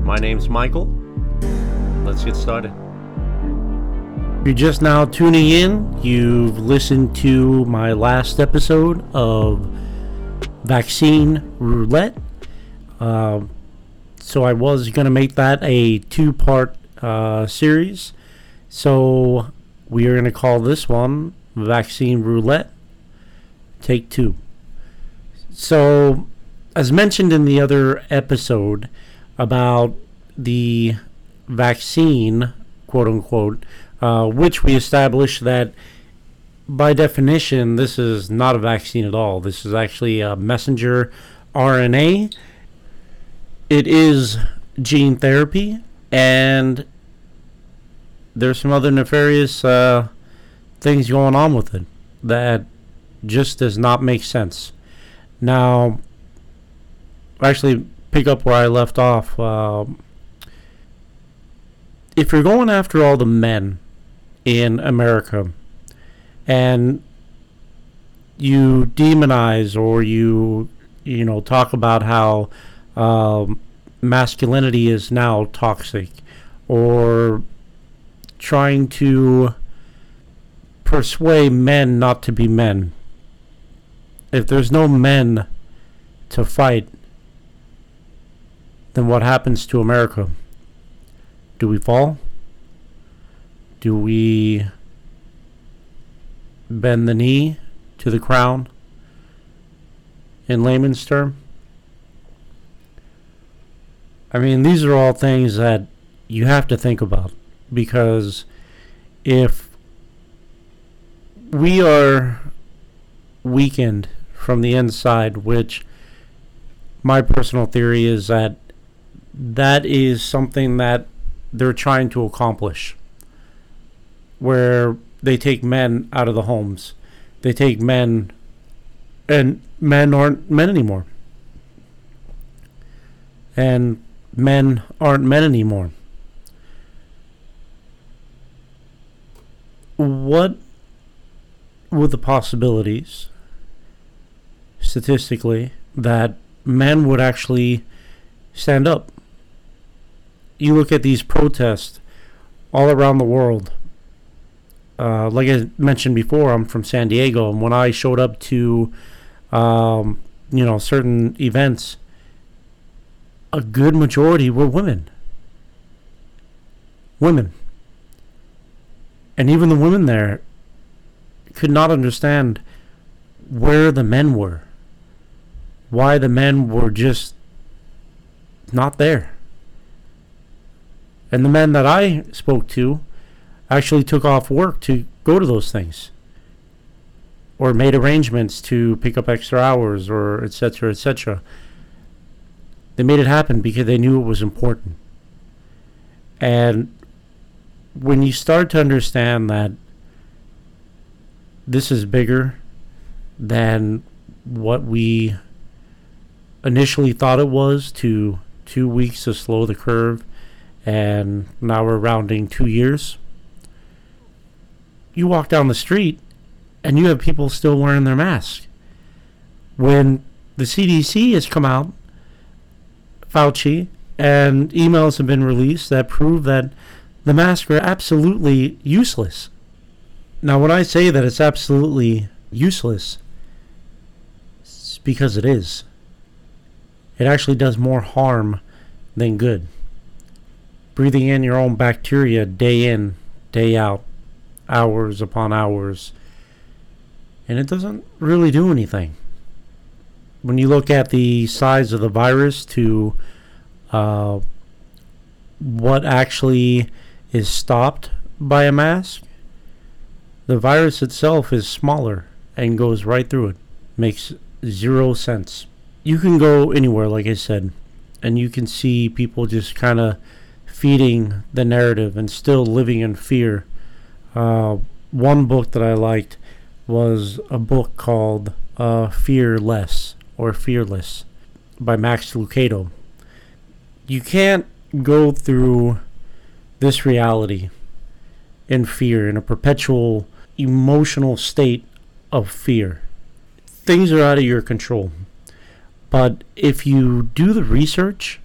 My name's Michael. Let's get started. If you're just now tuning in, you've listened to my last episode of Vaccine Roulette. Uh, so I was going to make that a two part uh, series. So we are going to call this one Vaccine Roulette Take Two. So, as mentioned in the other episode about the vaccine, quote unquote, uh, which we established that by definition, this is not a vaccine at all. This is actually a messenger RNA. It is gene therapy, and there's some other nefarious uh, things going on with it that just does not make sense. Now, actually, pick up where I left off. Uh, if you're going after all the men in America and you demonize or you you know talk about how um, masculinity is now toxic or trying to persuade men not to be men if there's no men to fight then what happens to America? Do we fall? Do we bend the knee to the crown? In layman's term? I mean, these are all things that you have to think about because if we are weakened from the inside, which my personal theory is that that is something that they're trying to accomplish, where they take men out of the homes, they take men, and men aren't men anymore. And men aren't men anymore. What would the possibilities, statistically, that men would actually stand up? You look at these protests all around the world. Uh, like I mentioned before, I'm from San Diego, and when I showed up to, um, you know, certain events, a good majority were women. Women. And even the women there could not understand where the men were. Why the men were just not there. And the men that I spoke to actually took off work to go to those things. Or made arrangements to pick up extra hours or etc etc they made it happen because they knew it was important. And when you start to understand that this is bigger than what we initially thought it was to two weeks to slow the curve and now we're rounding two years you walk down the street and you have people still wearing their masks. When the CDC has come out, Fauci, and emails have been released that prove that the masks are absolutely useless. Now, when I say that it's absolutely useless, it's because it is. It actually does more harm than good. Breathing in your own bacteria day in, day out hours upon hours, and it doesn't really do anything. When you look at the size of the virus to uh, what actually is stopped by a mask, the virus itself is smaller and goes right through it. Makes zero sense. You can go anywhere, like I said, and you can see people just kind of feeding the narrative and still living in fear uh, one book that I liked was a book called uh, Fearless or Fearless by Max Lucado. You can't go through this reality in fear, in a perpetual emotional state of fear. Things are out of your control. But if you do the research,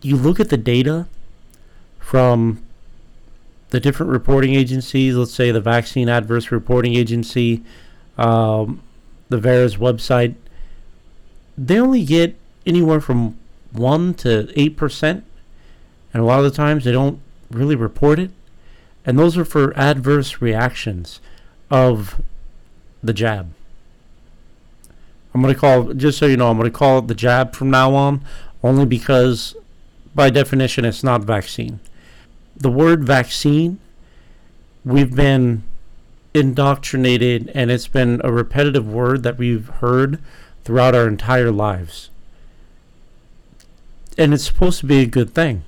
you look at the data from the different reporting agencies, let's say the Vaccine Adverse Reporting Agency, um, the VAERS website, they only get anywhere from 1 to 8%. And a lot of the times they don't really report it. And those are for adverse reactions of the jab. I'm going to call, just so you know, I'm going to call it the jab from now on, only because by definition it's not vaccine. The word vaccine, we've been indoctrinated and it's been a repetitive word that we've heard throughout our entire lives. And it's supposed to be a good thing.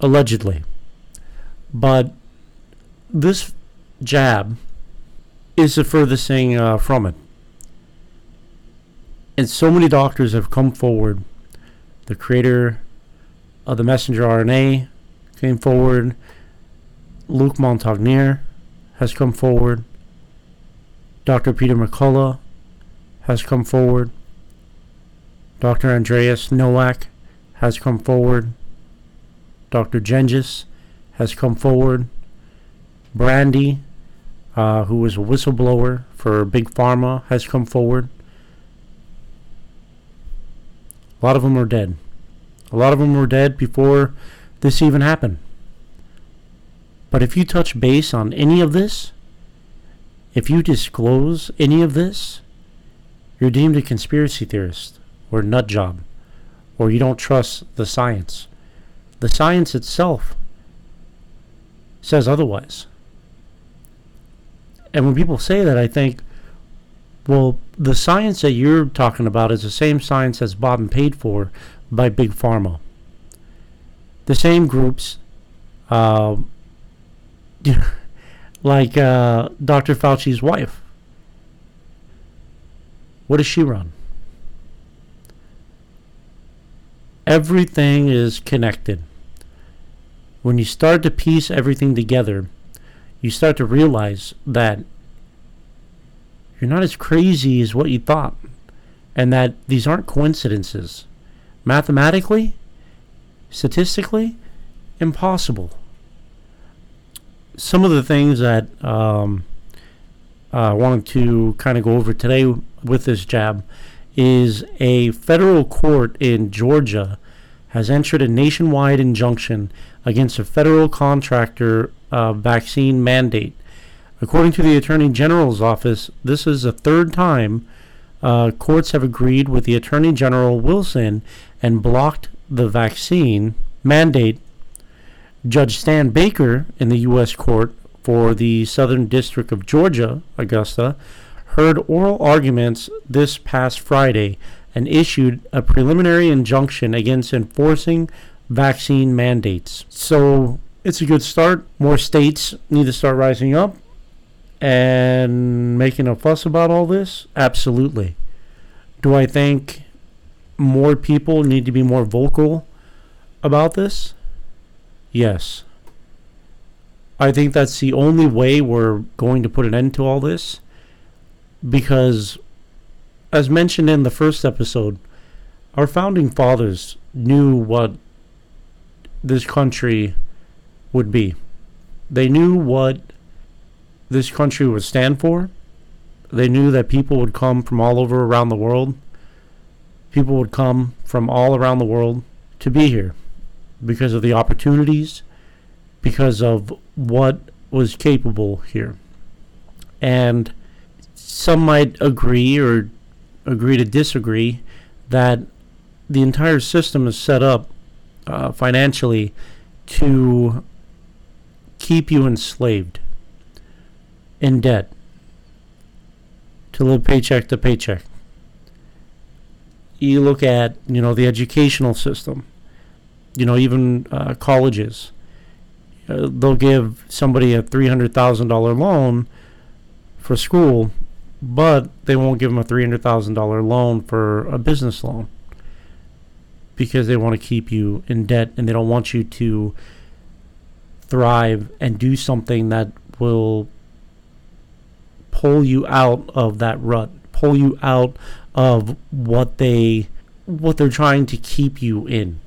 Allegedly. But this jab is the furthest thing uh, from it. And so many doctors have come forward. The creator of the messenger RNA came forward. Luc Montagnier has come forward. Dr. Peter McCullough has come forward. Dr. Andreas Noack has come forward. Dr. Gengis has come forward. Brandy, uh, who was a whistleblower for Big Pharma, has come forward. A lot of them are dead. A lot of them were dead before this even happened. But if you touch base on any of this, if you disclose any of this, you're deemed a conspiracy theorist or nut job, or you don't trust the science. The science itself says otherwise. And when people say that, I think, well, the science that you're talking about is the same science that's bought and paid for by Big Pharma. The same groups, uh, like uh, Dr. Fauci's wife. What does she run? Everything is connected. When you start to piece everything together, you start to realize that you're not as crazy as what you thought, and that these aren't coincidences. Mathematically, statistically, impossible. Some of the things that um, I wanted to kind of go over today with this jab is a federal court in Georgia has entered a nationwide injunction against a federal contractor uh, vaccine mandate. According to the Attorney General's office, this is the third time uh, courts have agreed with the Attorney General Wilson and blocked the vaccine mandate. Judge Stan Baker in the U.S. Court for the Southern District of Georgia, Augusta, heard oral arguments this past Friday and issued a preliminary injunction against enforcing vaccine mandates. So it's a good start. More states need to start rising up and making a fuss about all this? Absolutely. Do I think more people need to be more vocal about this? Yes. I think that's the only way we're going to put an end to all this because as mentioned in the first episode, our founding fathers knew what this country would be. They knew what this country would stand for. They knew that people would come from all over around the world. People would come from all around the world to be here because of the opportunities, because of what was capable here. And some might agree or agree to disagree that the entire system is set up uh, financially to keep you enslaved in debt to live paycheck to paycheck. You look at you know the educational system, you know even uh, colleges. Uh, they'll give somebody a three hundred thousand dollar loan for school, but they won't give them a $300,000 loan for a business loan because they want to keep you in debt and they don't want you to thrive and do something that will pull you out of that rut, pull you out of what they what they're trying to keep you in.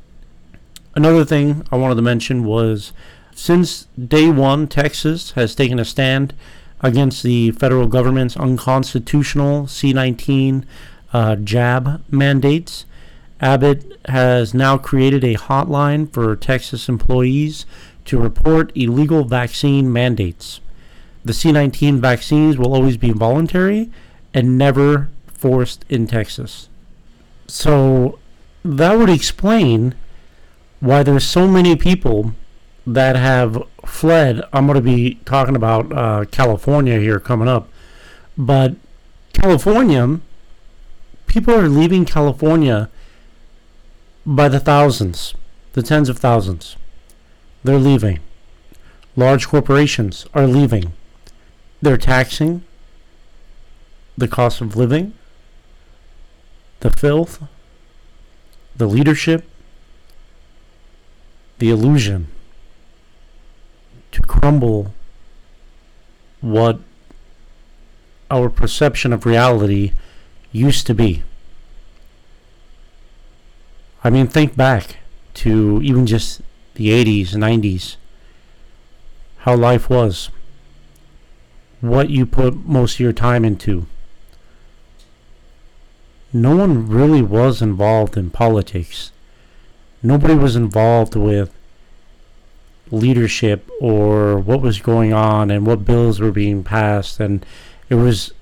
Another thing I wanted to mention was since day one, Texas has taken a stand against the federal government's unconstitutional C19 uh, jab mandates. Abbott has now created a hotline for Texas employees to report illegal vaccine mandates. The C19 vaccines will always be voluntary and never forced in Texas. So that would explain why there's so many people that have fled. I'm going to be talking about uh, California here coming up, but California, people are leaving California by the thousands, the tens of thousands. They're leaving. Large corporations are leaving. They're taxing the cost of living, the filth, the leadership, the illusion to crumble what our perception of reality used to be. I mean, think back to even just the 80s, 90s, how life was, what you put most of your time into. No one really was involved in politics. Nobody was involved with leadership or what was going on and what bills were being passed. And it was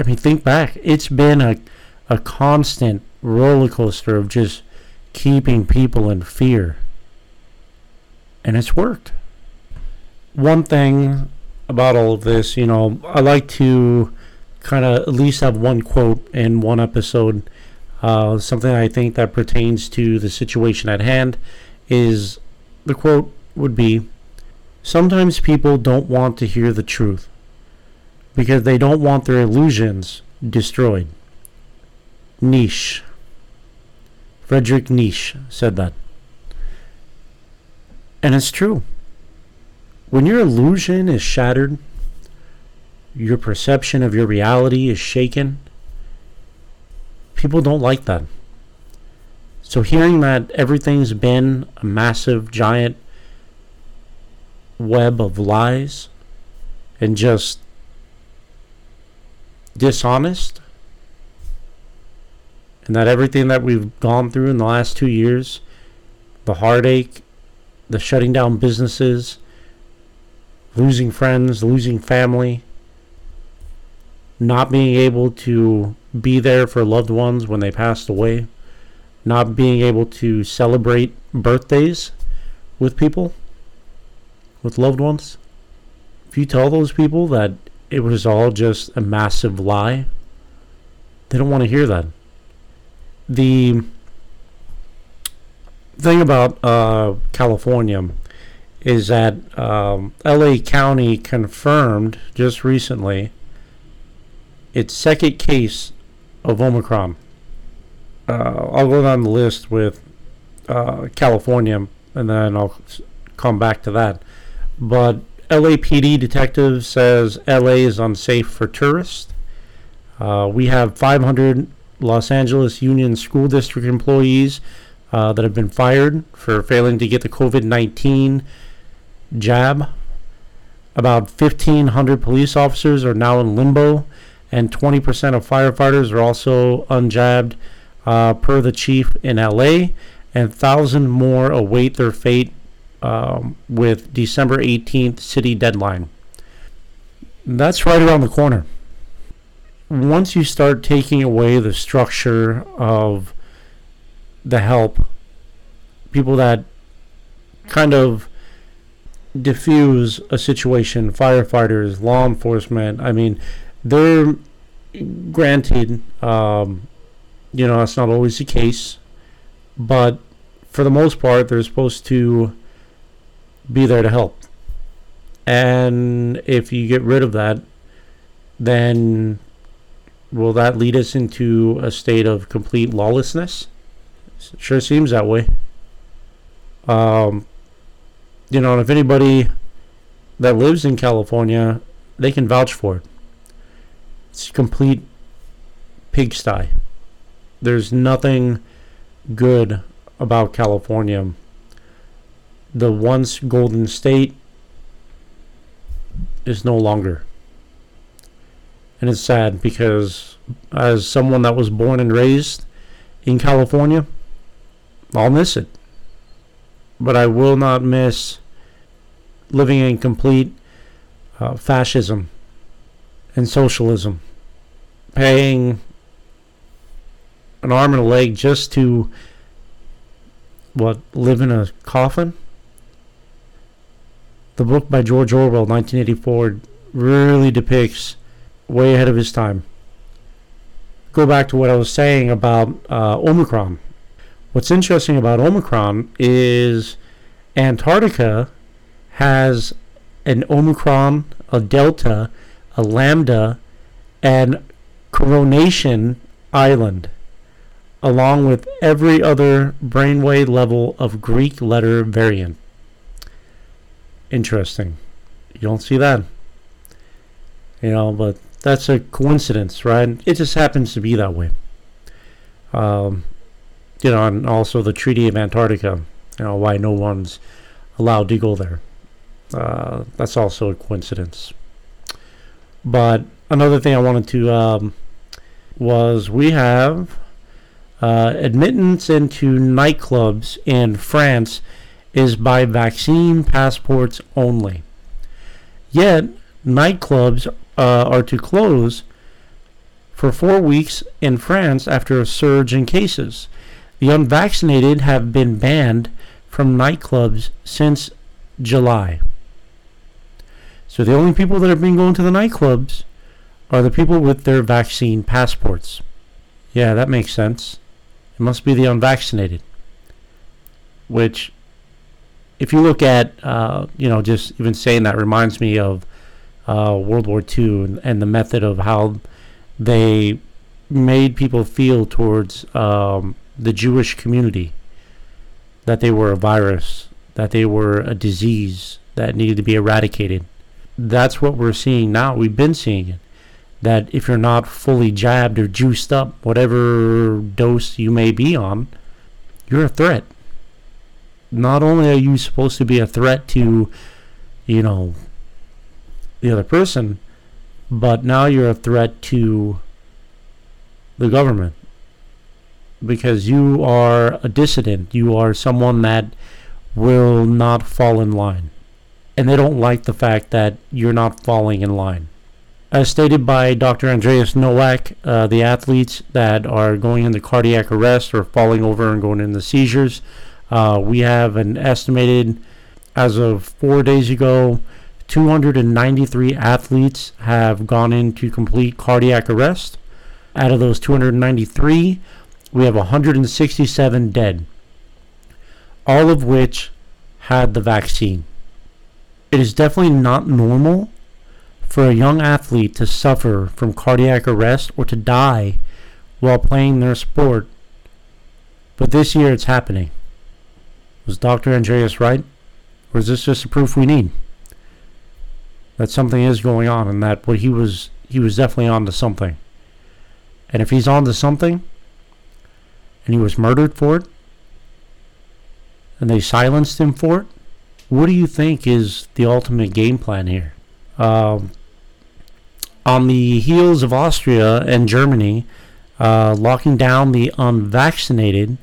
I mean think back. It's been a a constant roller coaster of just keeping people in fear. And it's worked. One thing about all of this you know I like to kind of at least have one quote in one episode uh, something I think that pertains to the situation at hand is the quote would be Sometimes people don't want to hear the truth because they don't want their illusions destroyed. Nietzsche. Frederick Nietzsche said that. And it's true. When your illusion is shattered, your perception of your reality is shaken, people don't like that. So hearing that everything's been a massive, giant web of lies and just dishonest, and that everything that we've gone through in the last two years, the heartache, the shutting down businesses, losing friends, losing family, not being able to be there for loved ones when they passed away not being able to celebrate birthdays with people, with loved ones. If you tell those people that it was all just a massive lie, they don't want to hear that. The thing about uh, California is that um, LA County confirmed just recently its second case of Omicron uh, I'll go down the list with uh, California, and then I'll come back to that. But LAPD detective says LA is unsafe for tourists. Uh, we have 500 Los Angeles Union School District employees uh, that have been fired for failing to get the COVID 19 jab. About 1,500 police officers are now in limbo, and 20% of firefighters are also unjabbed uh, per the chief in LA, and thousand more await their fate um, with December 18th city deadline. That's right around the corner. Once you start taking away the structure of the help, people that kind of diffuse a situation, firefighters, law enforcement, I mean, they're granted um, you know, that's not always the case. But for the most part, they're supposed to be there to help. And if you get rid of that, then will that lead us into a state of complete lawlessness? It sure seems that way. Um, you know, if anybody that lives in California, they can vouch for it. It's complete pigsty. There's nothing good about California. The once golden state is no longer. And it's sad because, as someone that was born and raised in California, I'll miss it. But I will not miss living in complete uh, fascism and socialism, paying an arm and a leg just to what live in a coffin. The book by George Orwell, 1984, really depicts way ahead of his time. Go back to what I was saying about uh, Omicron. What's interesting about Omicron is Antarctica has an Omicron, a Delta, a Lambda, and Coronation Island, along with every other brainwave level of Greek letter variant. Interesting. You don't see that. You know, but that's a coincidence, right? It just happens to be that way. Um, you know, and also the Treaty of Antarctica, you know, why no one's allowed to go there. Uh, that's also a coincidence. But another thing I wanted to um, was we have uh, admittance into nightclubs in France is by vaccine passports only. Yet nightclubs uh, are to close for four weeks in France after a surge in cases. The unvaccinated have been banned from nightclubs since July. So the only people that have been going to the nightclubs are the people with their vaccine passports. Yeah, that makes sense. It must be the unvaccinated. Which, if you look at, uh, you know, just even saying that reminds me of uh, World War II and, and, the method of how they made people feel towards um, the Jewish community that they were a virus, that they were a disease that needed to be eradicated that's what we're seeing now. We've been seeing it. That if you're not fully jabbed or juiced up, whatever dose you may be on, you're a threat. Not only are you supposed to be a threat to, you know, the other person, but now you're a threat to the government because you are a dissident. You are someone that will not fall in line and they don't like the fact that you're not falling in line. As stated by Dr. Andreas Noack, uh, the athletes that are going into cardiac arrest or falling over and going into seizures, uh, we have an estimated, as of four days ago, 293 athletes have gone into complete cardiac arrest. Out of those 293, we have 167 dead, all of which had the vaccine. It is definitely not normal for a young athlete to suffer from cardiac arrest or to die while playing their sport. But this year it's happening. Was Dr. Andreas right? Or is this just the proof we need? That something is going on and that what he was he was definitely on to something. And if he's on to something and he was murdered for it and they silenced him for it, what do you think is the ultimate game plan here? Um, on the heels of Austria and Germany uh, locking down the unvaccinated,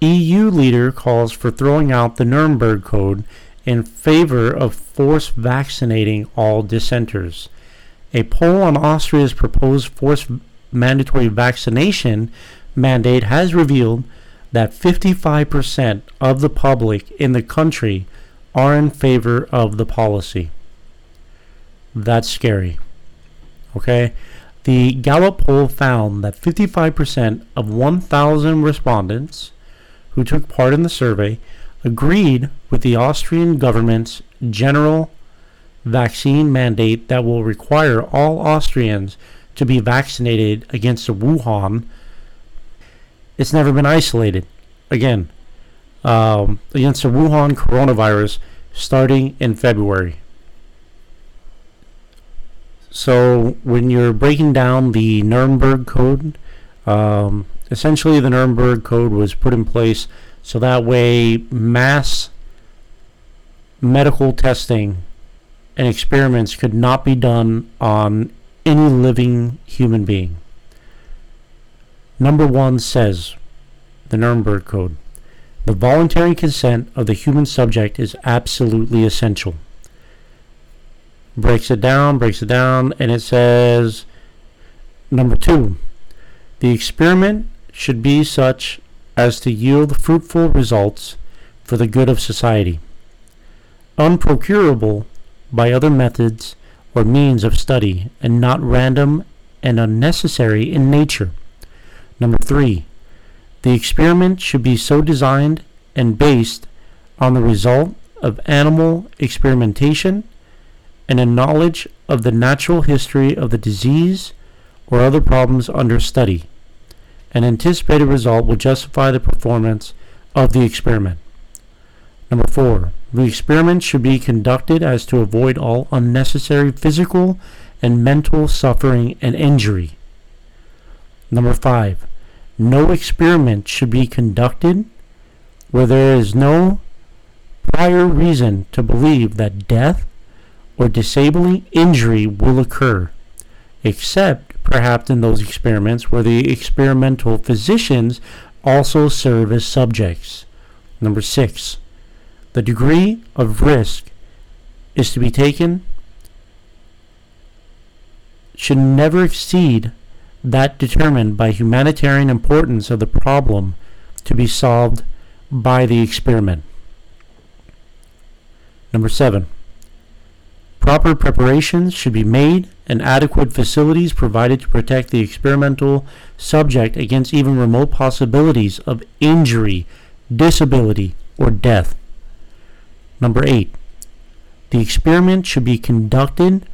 EU leader calls for throwing out the Nuremberg Code in favor of force vaccinating all dissenters. A poll on Austria's proposed forced mandatory vaccination mandate has revealed that 55% of the public in the country are in favor of the policy. That's scary. Okay? The Gallup poll found that 55% of 1,000 respondents who took part in the survey agreed with the Austrian government's general vaccine mandate that will require all Austrians to be vaccinated against the Wuhan. It's never been isolated. Again, um, against the Wuhan coronavirus starting in February. So when you're breaking down the Nuremberg Code, um, essentially the Nuremberg Code was put in place so that way mass medical testing and experiments could not be done on any living human being. Number one says the Nuremberg Code the voluntary consent of the human subject is absolutely essential. Breaks it down, breaks it down, and it says number two the experiment should be such as to yield fruitful results for the good of society. Unprocurable by other methods or means of study, and not random and unnecessary in nature. Number three, the experiment should be so designed and based on the result of animal experimentation and a knowledge of the natural history of the disease or other problems under study. An anticipated result will justify the performance of the experiment. Number four, the experiment should be conducted as to avoid all unnecessary physical and mental suffering and injury. Number five, no experiment should be conducted where there is no prior reason to believe that death or disabling injury will occur, except perhaps in those experiments where the experimental physicians also serve as subjects. Number six, the degree of risk is to be taken should never exceed that determined by humanitarian importance of the problem to be solved by the experiment. Number seven, proper preparations should be made and adequate facilities provided to protect the experimental subject against even remote possibilities of injury, disability, or death. Number eight, the experiment should be conducted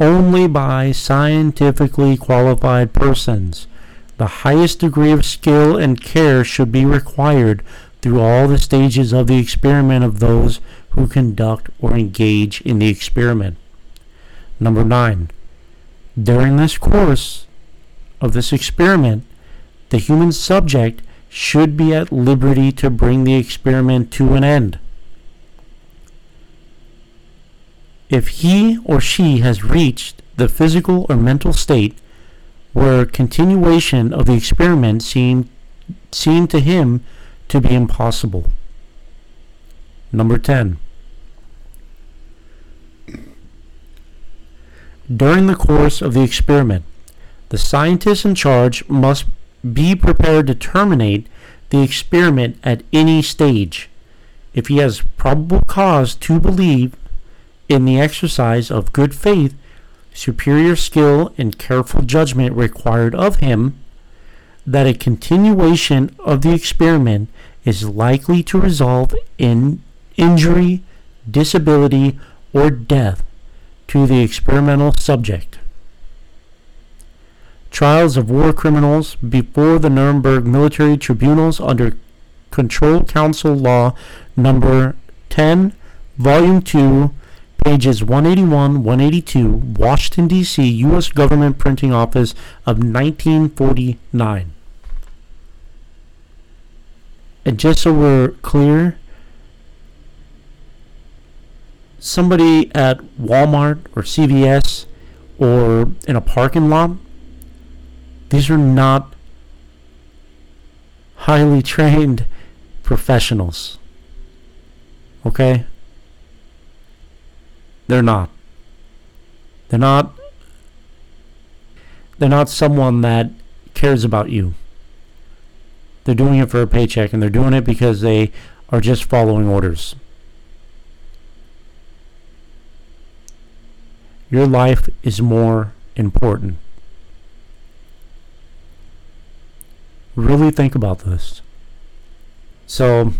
only by scientifically qualified persons. The highest degree of skill and care should be required through all the stages of the experiment of those who conduct or engage in the experiment. Number nine, during this course of this experiment, the human subject should be at liberty to bring the experiment to an end. If he or she has reached the physical or mental state where continuation of the experiment seemed, seemed to him to be impossible. Number 10. During the course of the experiment, the scientist in charge must be prepared to terminate the experiment at any stage if he has probable cause to believe in the exercise of good faith, superior skill, and careful judgment required of him, that a continuation of the experiment is likely to result in injury, disability, or death to the experimental subject. Trials of war criminals before the Nuremberg military tribunals under Control Council Law number 10, Volume 2, pages 181 182, Washington, D.C., U.S. Government Printing Office of 1949. And just so we're clear, somebody at Walmart or CVS or in a parking lot, these are not highly trained professionals. Okay? They're not. They're not. They're not someone that cares about you. They're doing it for a paycheck and they're doing it because they are just following orders. Your life is more important. Really think about this. So,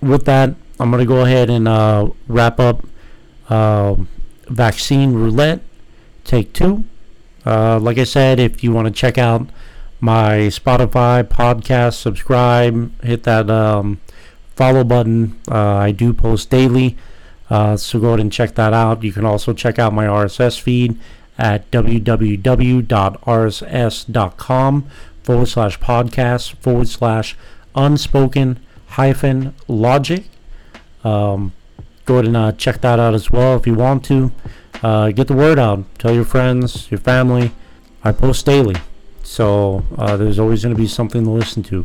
with that, I'm going to go ahead and uh, wrap up uh, vaccine roulette, take two. Uh, like I said, if you want to check out my Spotify podcast, subscribe, hit that um, follow button. Uh, I do post daily, uh, so go ahead and check that out. You can also check out my RSS feed at www.rss.com forward slash podcast forward slash unspoken hyphen logic. Um, go ahead and uh, check that out as well if you want to. Uh, get the word out. Tell your friends, your family. I post daily. So uh, there's always going to be something to listen to.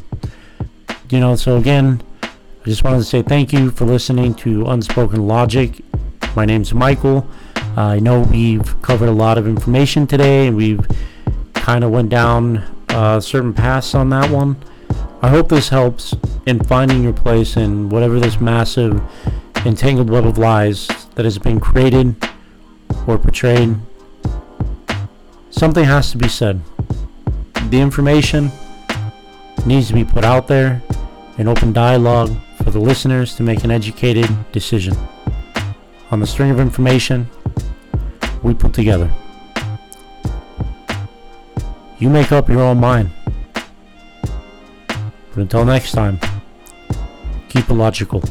You know, so again, I just wanted to say thank you for listening to Unspoken Logic. My name's Michael. I know we've covered a lot of information today and we've kind of went down uh, certain paths on that one. I hope this helps in finding your place in whatever this massive entangled web of lies that has been created or portrayed. Something has to be said. The information needs to be put out there in open dialogue for the listeners to make an educated decision. On the string of information we put together. You make up your own mind. But until next time, keep it logical.